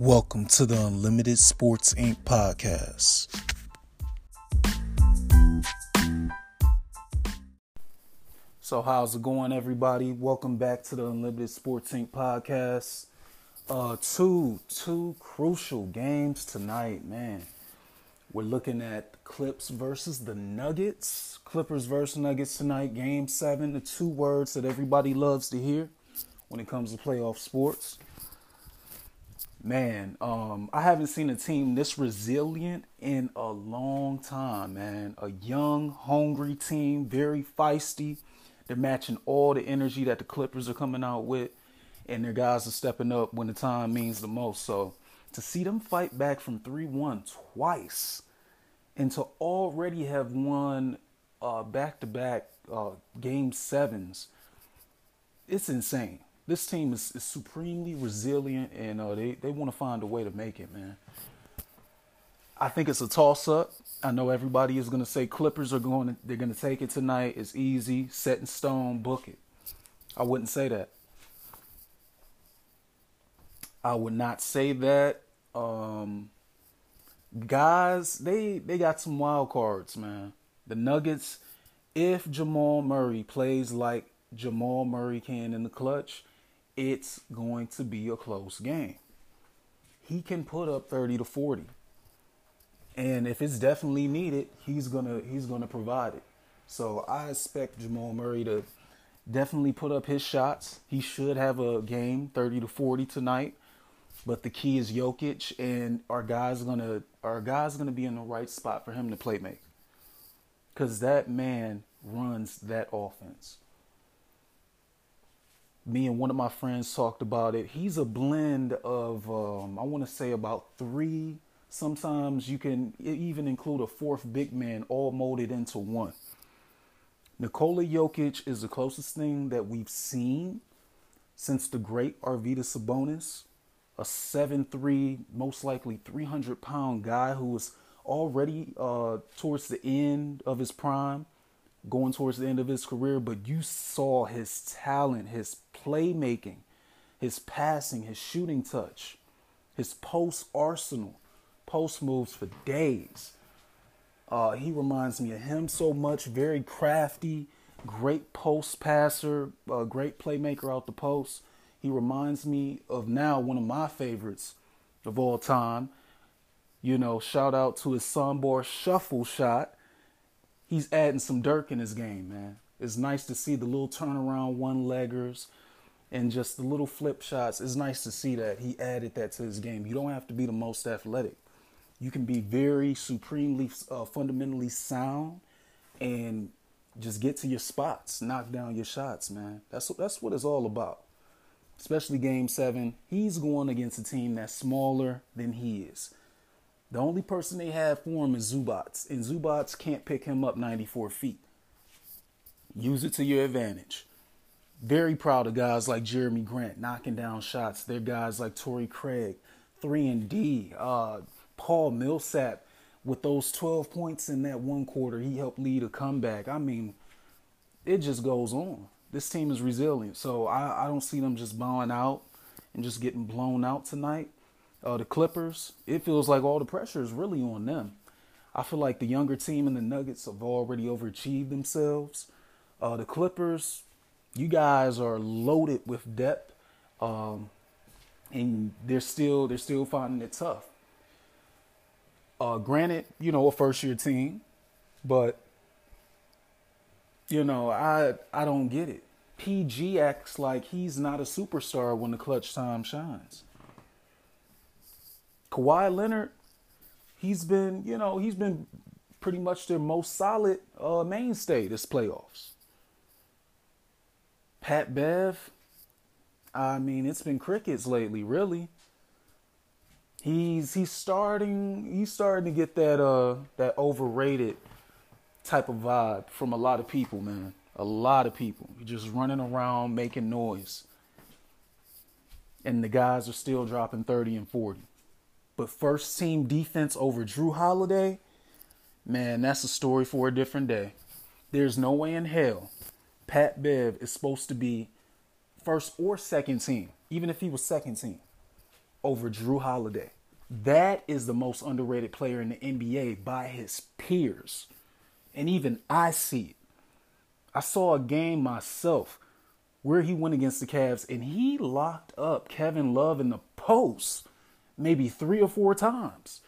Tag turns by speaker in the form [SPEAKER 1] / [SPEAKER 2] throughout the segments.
[SPEAKER 1] Welcome to the Unlimited Sports Inc. podcast. So, how's it going, everybody? Welcome back to the Unlimited Sports Inc. podcast. Uh, two two crucial games tonight, man. We're looking at Clips versus the Nuggets. Clippers versus Nuggets tonight, game seven. The two words that everybody loves to hear when it comes to playoff sports. Man, um, I haven't seen a team this resilient in a long time, man. A young, hungry team, very feisty. They're matching all the energy that the Clippers are coming out with, and their guys are stepping up when the time means the most. So to see them fight back from 3 1 twice and to already have won back to back game sevens, it's insane. This team is, is supremely resilient and uh, they, they want to find a way to make it, man. I think it's a toss up. I know everybody is going to say Clippers are going to, they're going to take it tonight. It's easy, set in stone, book it. I wouldn't say that. I would not say that. Um, guys, they they got some wild cards, man. The Nuggets, if Jamal Murray plays like Jamal Murray can in the clutch, it's going to be a close game. He can put up 30 to 40. And if it's definitely needed, he's gonna he's gonna provide it. So I expect Jamal Murray to definitely put up his shots. He should have a game 30 to 40 tonight. But the key is Jokic and our guys gonna our guys gonna be in the right spot for him to play make. Cause that man runs that offense. Me and one of my friends talked about it. He's a blend of um, I want to say about three Sometimes you can even include a fourth big man all molded into one. Nikola Jokic is the closest thing that we've seen since the great Arvydas Sabonis, a 7'3", most likely 300 pound guy who was already uh, towards the end of his prime, going towards the end of his career, but you saw his talent, his playmaking, his passing, his shooting touch, his post arsenal post moves for days. Uh, he reminds me of him so much. Very crafty, great post passer, uh, great playmaker out the post. He reminds me of now one of my favorites of all time. You know, shout out to his Sombor shuffle shot. He's adding some Dirk in his game, man. It's nice to see the little turnaround one leggers and just the little flip shots. It's nice to see that he added that to his game. You don't have to be the most athletic you can be very supremely uh, fundamentally sound and just get to your spots, knock down your shots, man. That's that's what it's all about. Especially game 7, he's going against a team that's smaller than he is. The only person they have for him is Zubac, and Zubac can't pick him up 94 feet. Use it to your advantage. Very proud of guys like Jerami Grant knocking down shots. They're guys like Torrey Craig, 3 and D, uh, Paul Millsap with those 12 points in that one quarter, he helped lead a comeback. I mean, it just goes on. This team is resilient, so I, I don't see them just bowing out and just getting blown out tonight. Uh, the Clippers, it feels like all the pressure is really on them. I feel like the younger team and the Nuggets have already overachieved themselves. Uh, the Clippers, you guys are loaded with depth, um, and they're still they're still finding it tough. Uh, granted, you know, a first year team, but you know, I I don't get it. PG acts like he's not a superstar when the clutch time shines. Kawhi Leonard, he's been, you know, he's been pretty much their most solid uh, mainstay this playoffs. Pat Bev, I mean, it's been crickets lately, really he's he's starting he's starting to get that uh that overrated type of vibe from a lot of people, man. A lot of people. You're just running around making noise. And the guys are still dropping 30 and 40. But first team defense over Jrue Holiday, man, that's a story for a different day. There's no way in hell Pat Bev is supposed to be first or second team, even if he was second team. over Jrue Holiday. That is the most underrated player in the NBA by his peers. And even I see it. I saw a game myself where he went against the Cavs and he locked up Kevin Love in the post maybe three or four times.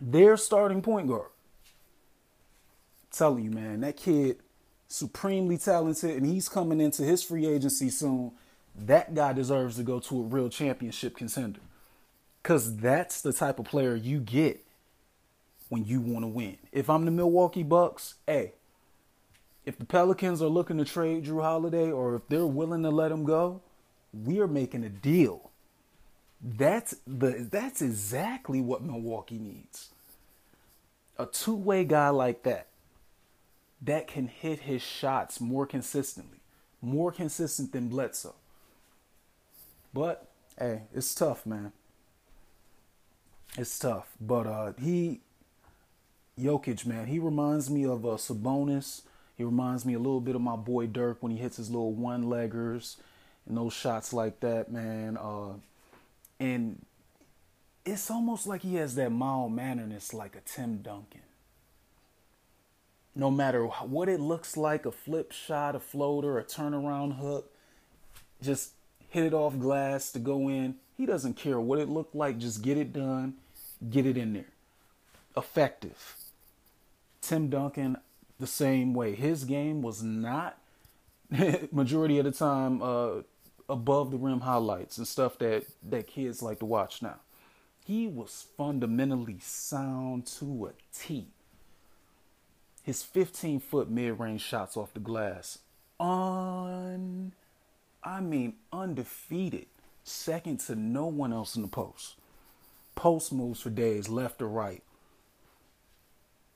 [SPEAKER 1] Their starting point guard. I'm telling you, man, that kid supremely talented and he's coming into his free agency soon. That guy deserves to go to a real championship contender. Cause that's the type of player you get when you want to win. If I'm the Milwaukee Bucks, hey, if the Pelicans are looking to trade Jrue Holiday or if they're willing to let him go, we are making a deal. That's the that's exactly what Milwaukee needs. A two-way guy like that that can hit his shots more consistently, more consistent than Bledsoe. But hey, it's tough, man. It's tough. But uh he Jokic, man, he reminds me of uh, Sabonis he reminds me a little bit of my boy Dirk when he hits his little one leggers and those shots like that, man. Uh, and it's almost like he has that mild mannerness like a Tim Duncan. No matter what it looks like a flip shot, a floater, a turnaround hook just hit it off glass to go in. He doesn't care what it looked like, just get it done, get it in there. Effective. Tim Duncan, the same way. His game was not majority of the time uh, above the rim highlights and stuff that that kids like to watch now. He was fundamentally sound to a T. His 15 foot mid range shots off the glass, un, I mean undefeated, second to no one else in the post. Post moves for days, left or right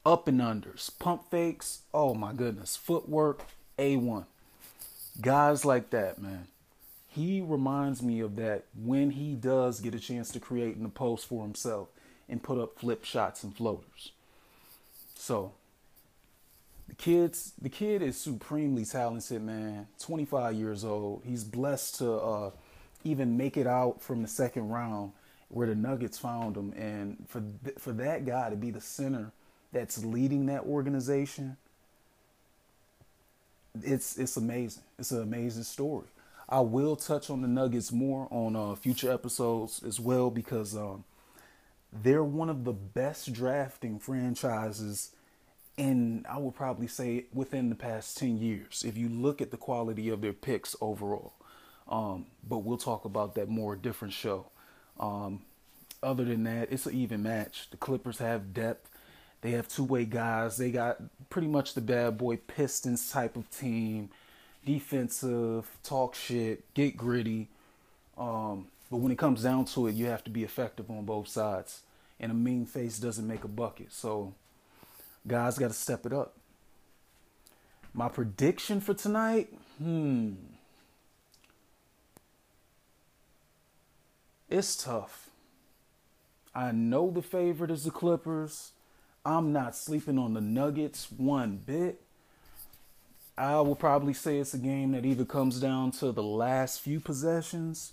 [SPEAKER 1] up and unders, pump fakes. Oh my goodness, footwork A1. Guys like that, man. He reminds me of that when he does get a chance to create in the post for himself and put up flip shots and floaters. So, the kids, the kid is supremely talented, man. 25 years old. He's blessed to uh, even make it out from the second round where the Nuggets found him, and for th- for that guy to be the center that's leading that organization, it's it's amazing. It's an amazing story. I will touch on the Nuggets more on uh, future episodes as well because um, they're one of the best drafting franchises in I would probably say within the past 10 years if you look at the quality of their picks overall. Um, but we'll talk about that more different show. Um, other than that, it's an even match. The Clippers have depth. They have two way guys. They got pretty much the bad boy Pistons type of team. Defensive, talk shit, get gritty. Um, but when it comes down to it, you have to be effective on both sides. And a mean face doesn't make a bucket. So guys got to step it up. My prediction for tonight, hmm. It's tough. I know the favorite is the Clippers. I'm not sleeping on the Nuggets one bit. I will probably say it's a game that either comes down to the last few possessions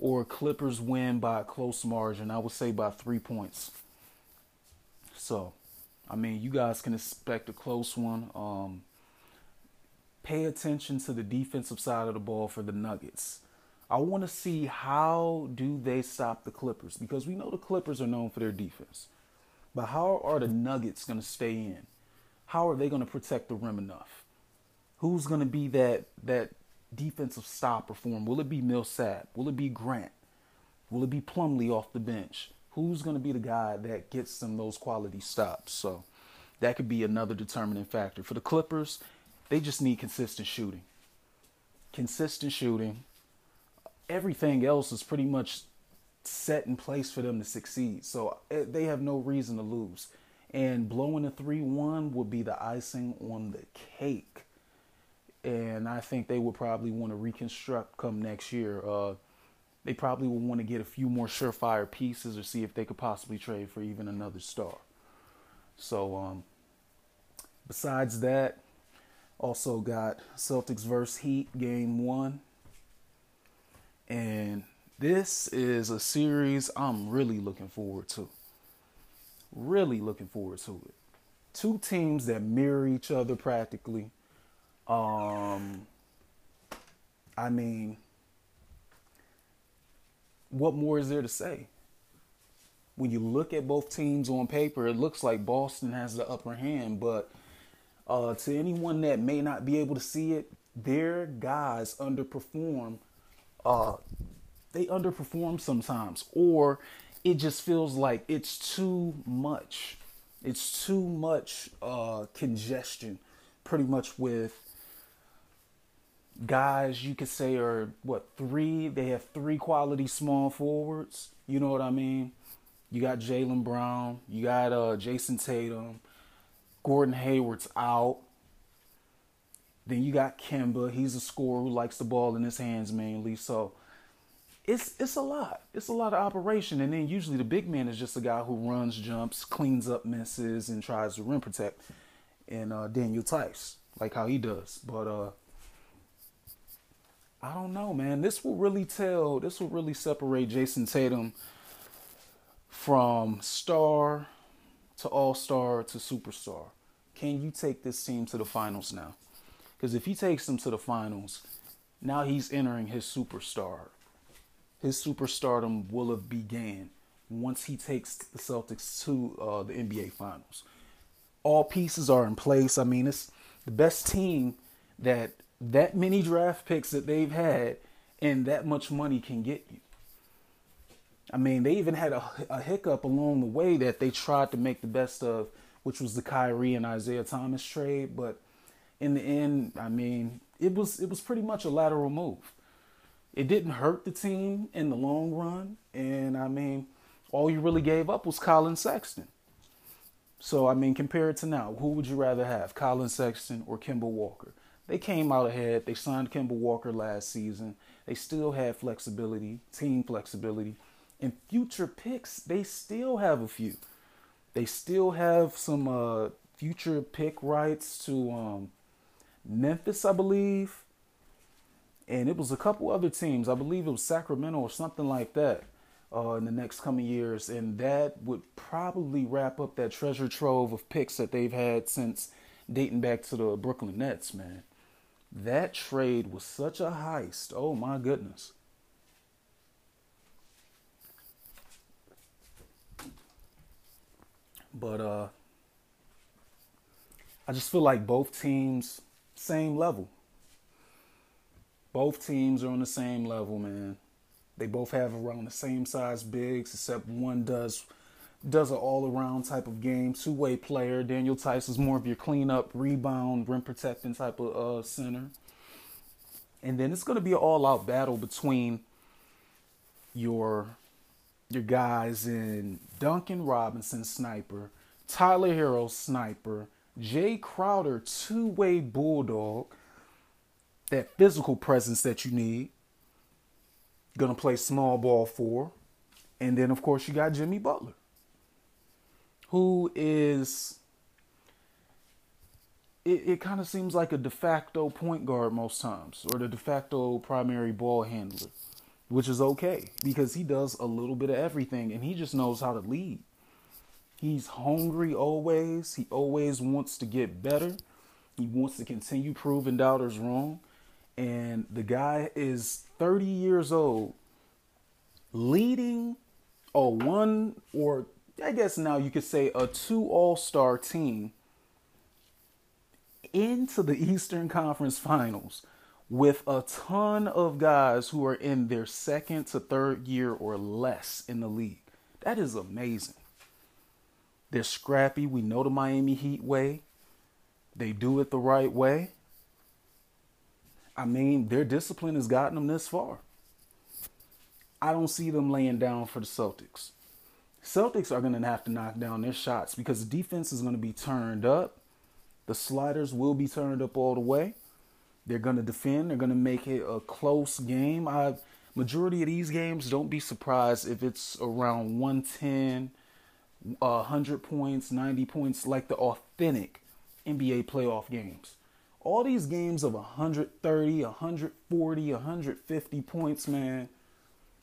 [SPEAKER 1] or Clippers win by a close margin. I would say by three points. So, I mean, you guys can expect a close one. Um, pay attention to the defensive side of the ball for the Nuggets. I want to see how do they stop the Clippers because we know the Clippers are known for their defense. But how are the Nuggets going to stay in? How are they going to protect the rim enough? Who's going to be that that defensive stopper for them? Will it be Millsap? Will it be Grant? Will it be Plumlee off the bench? Who's going to be the guy that gets them those quality stops? So that could be another determining factor. For the Clippers, they just need consistent shooting. Consistent shooting. Everything else is pretty much set in place for them to succeed. So eh, they have no reason to lose. And blowing a 3 1 would be the icing on the cake. And I think they would probably want to reconstruct come next year. Uh, they probably will want to get a few more surefire pieces or see if they could possibly trade for even another star. So, um, besides that, also got Celtics versus Heat game one. And This is a series I'm really looking forward to. Really looking forward to it. Two teams that mirror each other practically. Um, I mean, what more is there to say? When you look at both teams on paper, it looks like Boston has the upper hand, but uh, to anyone that may not be able to see it, their guys underperform. Uh, they underperform sometimes, or it just feels like it's too much. It's too much uh, congestion, pretty much with guys you could say are what three? They have three quality small forwards. You know what I mean? You got Jaylen Brown, you got uh, Jayson Tatum, Gordon Hayward's out. Then you got Kemba. He's a scorer who likes the ball in his hands mainly. So it's it's a lot. It's a lot of operation. And then usually the big man is just a guy who runs, jumps, cleans up messes, and tries to rim protect. And uh, Daniel Theis, like how he does. But uh, I don't know, man. This will really tell. This will really separate Jayson Tatum from star to all star to superstar. Can you take this team to the finals now? Because if he takes them to the finals, now he's entering his superstar. His superstardom will have began once he takes the Celtics to uh, the NBA Finals. All pieces are in place. I mean, it's the best team that that many draft picks that they've had and that much money can get you. I mean, they even had a, a hiccup along the way that they tried to make the best of, which was the Kyrie and Isaiah Thomas trade. But in the end, I mean, it was it was pretty much a lateral move. It didn't hurt the team in the long run, and I mean, all you really gave up was Collin Sexton. So I mean, compared to now, who would you rather have, Collin Sexton or Kemba Walker? They came out ahead. They signed Kemba Walker last season. They still had flexibility, team flexibility And future picks, they still have a few. They still have some uh, future pick rights to um, Memphis, I believe. And it was a couple other teams. I believe it was Sacramento or something like that uh, in the next coming years. And that would probably wrap up that treasure trove of picks that they've had since dating back to the Brooklyn Nets, man. That trade was such a heist. Oh my goodness. But uh I just feel like both teams same level. Both teams are on the same level, man. They both have around the same size bigs, except one does does an all around type of game, two way player. Daniel Theis is more of your cleanup, rebound, rim protecting type of uh, center. And then it's going to be an all out battle between your your guys in Duncan Robinson, sniper, Tyler Herro, sniper, Jae Crowder, two way bulldog, that physical presence that you need. Gonna play small ball four. And then, of course, you got Jimmy Butler, who is. It, it kind of seems like a de facto point guard most times, or the de facto primary ball handler which is okay because he does a little bit of everything and he just knows how to lead. He's hungry always. He always wants to get better. He wants to continue proving doubters wrong. And the guy is 30 years old, leading a one, or I guess now you could say a two all star team into the Eastern Conference Finals with a ton of guys who are in their second to third year or less in the league. That is amazing. They're scrappy. We know the Miami Heat way. They do it the right way. I mean, their discipline has gotten them this far. I don't see them laying down for the Celtics. Celtics are going to have to knock down their shots because the defense is going to be turned up. The sliders will be turned up all the way. They're going to defend. They're going to make it a close game. I majority of these games, don't be surprised if it's around 110, 100 points, 90 points, like the authentic NBA playoff games. All these games of 130, 140, 150 points, man,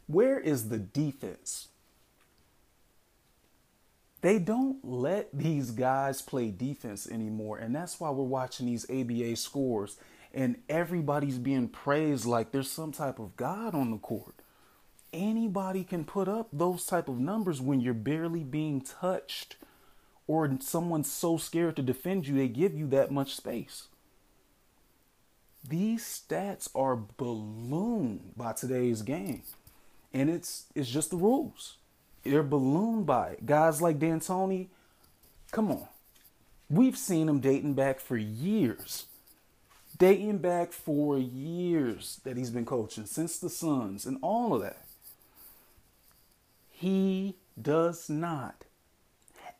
[SPEAKER 1] Where is the defense? They don't let these guys play defense anymore. And that's why we're watching these ABA scores and everybody's being praised like there's some type of God on the court. Anybody can put up those type of numbers when you're barely being touched or someone's so scared to defend you, they give you that much space. These stats are ballooned by today's game. And it's it's just the rules. They're ballooned by it. Guys like D'Antoni, come on. We've seen him dating back for years. Dating back for years that he's been coaching, since the Suns and all of that. He does not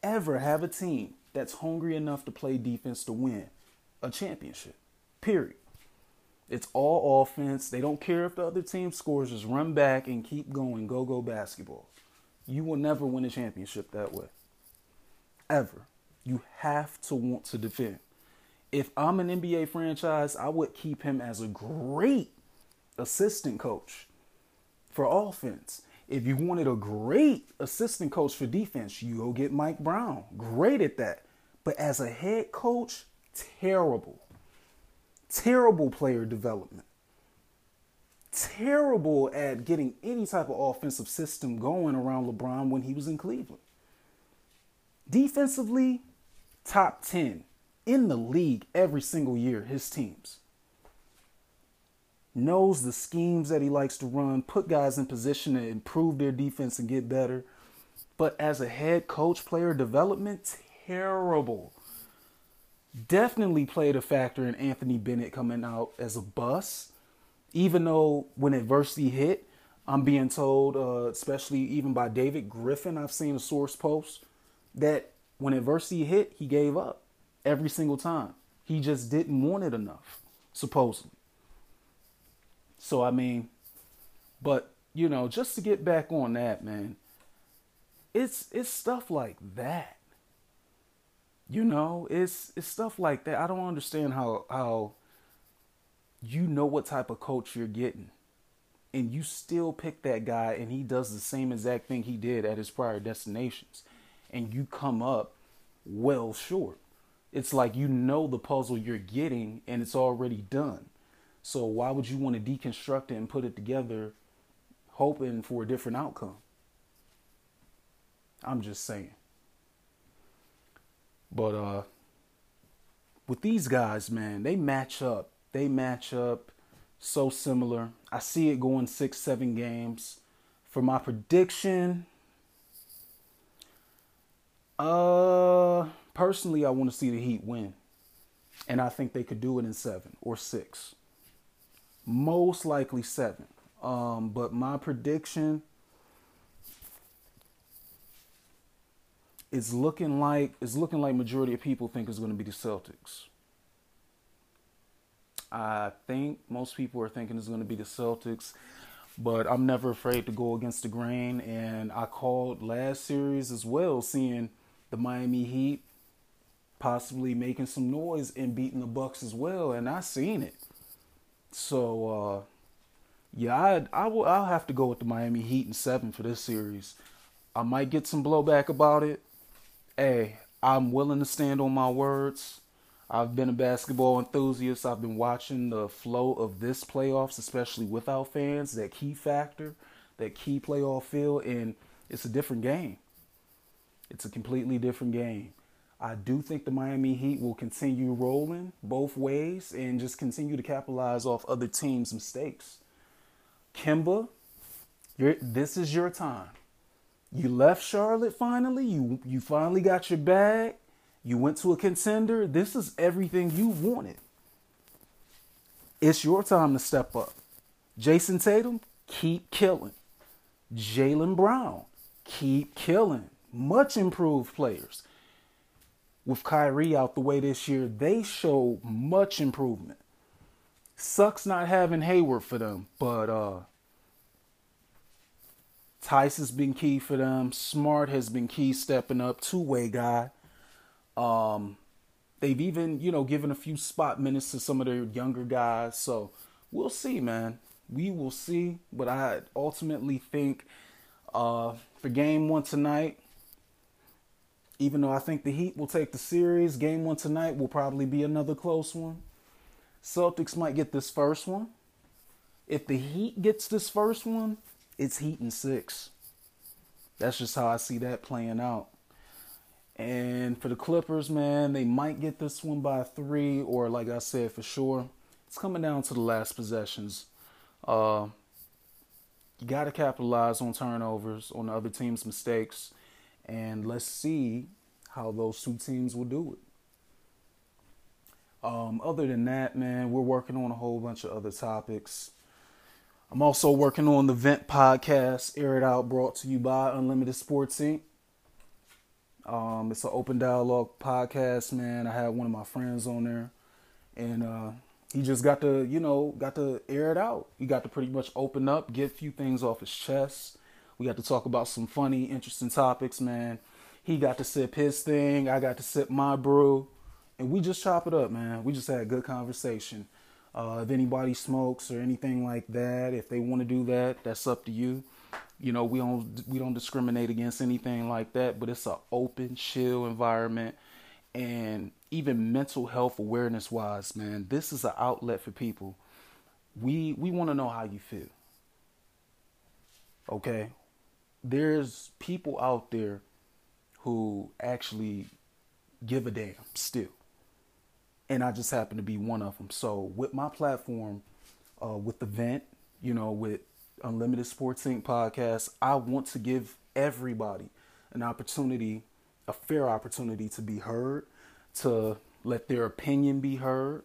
[SPEAKER 1] ever have a team that's hungry enough to play defense to win a championship. Period. It's all offense. They don't care if the other team scores, just run back and keep going. Go, go basketball. You will never win a championship that way. Ever. You have to want to defend. If I'm an NBA franchise, I would keep him as a great assistant coach for offense. If you wanted a great assistant coach for defense, you go get Mike Brown. Great at that. But as a head coach, terrible. Terrible player development terrible at getting any type of offensive system going around LeBron when he was in Cleveland. Defensively, top 10 in the league every single year, his teams. Knows the schemes that he likes to run, put guys in position to improve their defense and get better. But as a head coach, player development, terrible. Definitely played a factor in Anthony Bennett coming out as a bust even though when adversity hit, I'm being told, uh, especially even by David Griffin, I've seen a source post that when adversity hit, he gave up every single time. He just didn't want it enough, supposedly. So, I mean, but, you know, just to get back on that, man, it's it's stuff like that. You know, it's it's stuff like that. I don't understand how how you know what type of coach you're getting. And you still pick that guy and he does the same exact thing he did at his prior destinations. And you come up well short. It's like you know the puzzle you're getting and it's already done. So why would you want to deconstruct it and put it together hoping for a different outcome? I'm just saying. But uh with these guys, man, they match up they match up so similar. I see it going six, seven games. For my prediction, uh, personally, I want to see the Heat win, and I think they could do it in seven or six. Most likely seven. Um, but my prediction is looking like it's looking like majority of people think it's going to be the Celtics. I think most people are thinking it's going to be the Celtics, but I'm never afraid to go against the grain. And I called last series as well, seeing the Miami Heat possibly making some noise and beating the Bucks as well, and I seen it. So uh, yeah, I I will I'll have to go with the Miami Heat in seven for this series. I might get some blowback about it. Hey, I'm willing to stand on my words. I've been a basketball enthusiast. I've been watching the flow of this playoffs, especially without fans, that key factor, that key playoff feel, and it's a different game. It's a completely different game. I do think the Miami Heat will continue rolling both ways and just continue to capitalize off other teams' mistakes. Kemba, this is your time. You left Charlotte finally. You you finally got your bag. You went to a contender. This is everything you wanted. It's your time to step up. Jayson Tatum, keep killing. Jaylen Brown, keep killing. Much improved players. With Kyrie out the way this year, they show much improvement. Sucks not having Hayward for them, but uh has been key for them. Smart has been key stepping up, two way guy. Um, they've even, you know, given a few spot minutes to some of their younger guys. So we'll see, man. We will see, but I ultimately think uh, for game one tonight, even though I think the Heat will take the series, game one tonight will probably be another close one. Celtics might get this first one. If the Heat gets this first one, it's Heat and six. That's just how I see that playing out. And for the Clippers, man, they might get this one by three, or like I said, for sure, it's coming down to the last possessions. Uh, you got to capitalize on turnovers, on the other team's mistakes, and let's see how those two teams will do it. Um, other than that, man, we're working on a whole bunch of other topics. I'm also working on the Vent podcast, Air It Out, brought to you by Unlimited Sports Inc. Um, it's an open dialogue podcast, man. I had one of my friends on there, and uh, he just got to, you know, got to air it out. He got to pretty much open up, get a few things off his chest. We got to talk about some funny, interesting topics, man. He got to sip his thing. I got to sip my brew, and we just chop it up, man. We just had a good conversation. Uh, if anybody smokes or anything like that, if they want to do that, that's up to you. You know, we don't we don't discriminate against anything like that, but it's an open, chill environment, and even mental health awareness wise, man, this is an outlet for people. We we want to know how you feel. Okay, there's people out there who actually give a damn still and I just happen to be one of them. So with my platform, uh, with the vent, you know, with Unlimited Sports Inc. podcast, I want to give everybody an opportunity, a fair opportunity to be heard, to let their opinion be heard,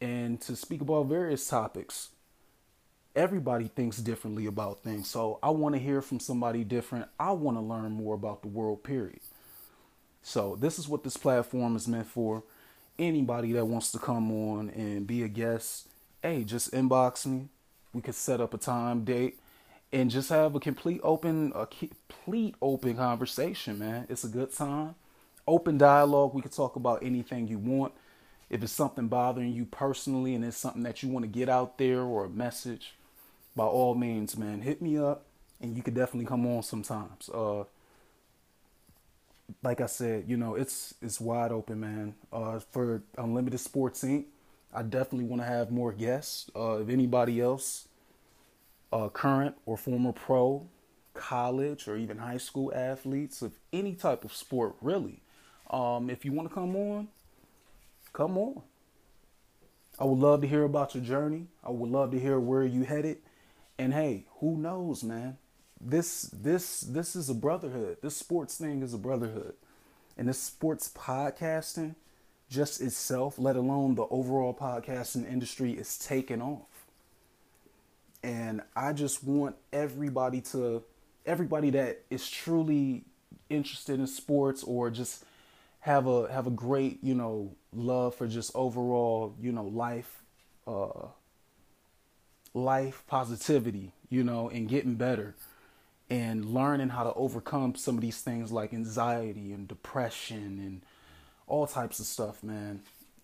[SPEAKER 1] and to speak about various topics. Everybody thinks differently about things. So I want to hear from somebody different. I want to learn more about the world, period. So this is what this platform is meant for anybody that wants to come on and be a guest, hey, just inbox me. We could set up a time, date, and just have a complete open, a complete open conversation, man. It's a good time. Open dialogue. We could talk about anything you want. If it's something bothering you personally and it's something that you want to get out there or a message, by all means, man, hit me up and you could definitely come on sometimes. Uh, like I said, you know, it's it's wide open, man. Uh, for Unlimited Sports Inc., I definitely want to have more guests. Uh, if anybody else, uh, current or former pro, college or even high school athletes of any type of sport, really, um, if you want to come on, come on. I would love to hear about your journey. I would love to hear where you headed. And hey, who knows, man? this this this is a brotherhood. This sports thing is a brotherhood. And this sports podcasting just itself, let alone the overall podcasting industry is taking off. And I just want everybody to everybody that is truly interested in sports or just have a have a great, you know, love for just overall, you know, life uh life positivity, you know, and getting better and learning how to overcome some of these things like anxiety and depression and all types of stuff, man.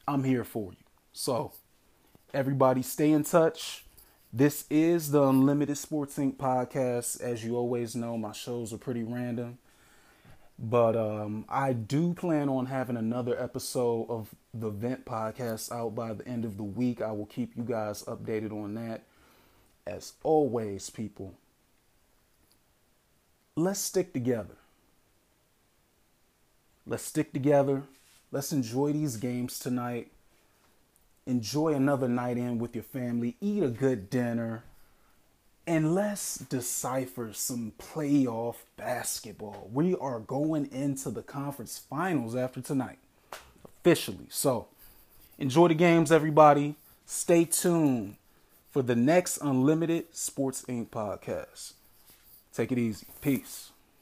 [SPEAKER 1] I'm here for you. So, everybody stay in touch. This is the Unlimited Sports Inc. podcast. As you always know, my shows are pretty random. But um, I do plan on having another episode of the Vent podcast out by the end of the week. I will keep you guys updated on that. As always, people, let's stick together. Let's stick together. Let's enjoy these games tonight. Enjoy another night in with your family. Eat a good dinner. And let's decipher some playoff basketball. We are going into the conference finals after tonight, officially. So enjoy the games, everybody. Stay tuned for the next Unlimited Sports Inc. podcast. Take it easy. Peace.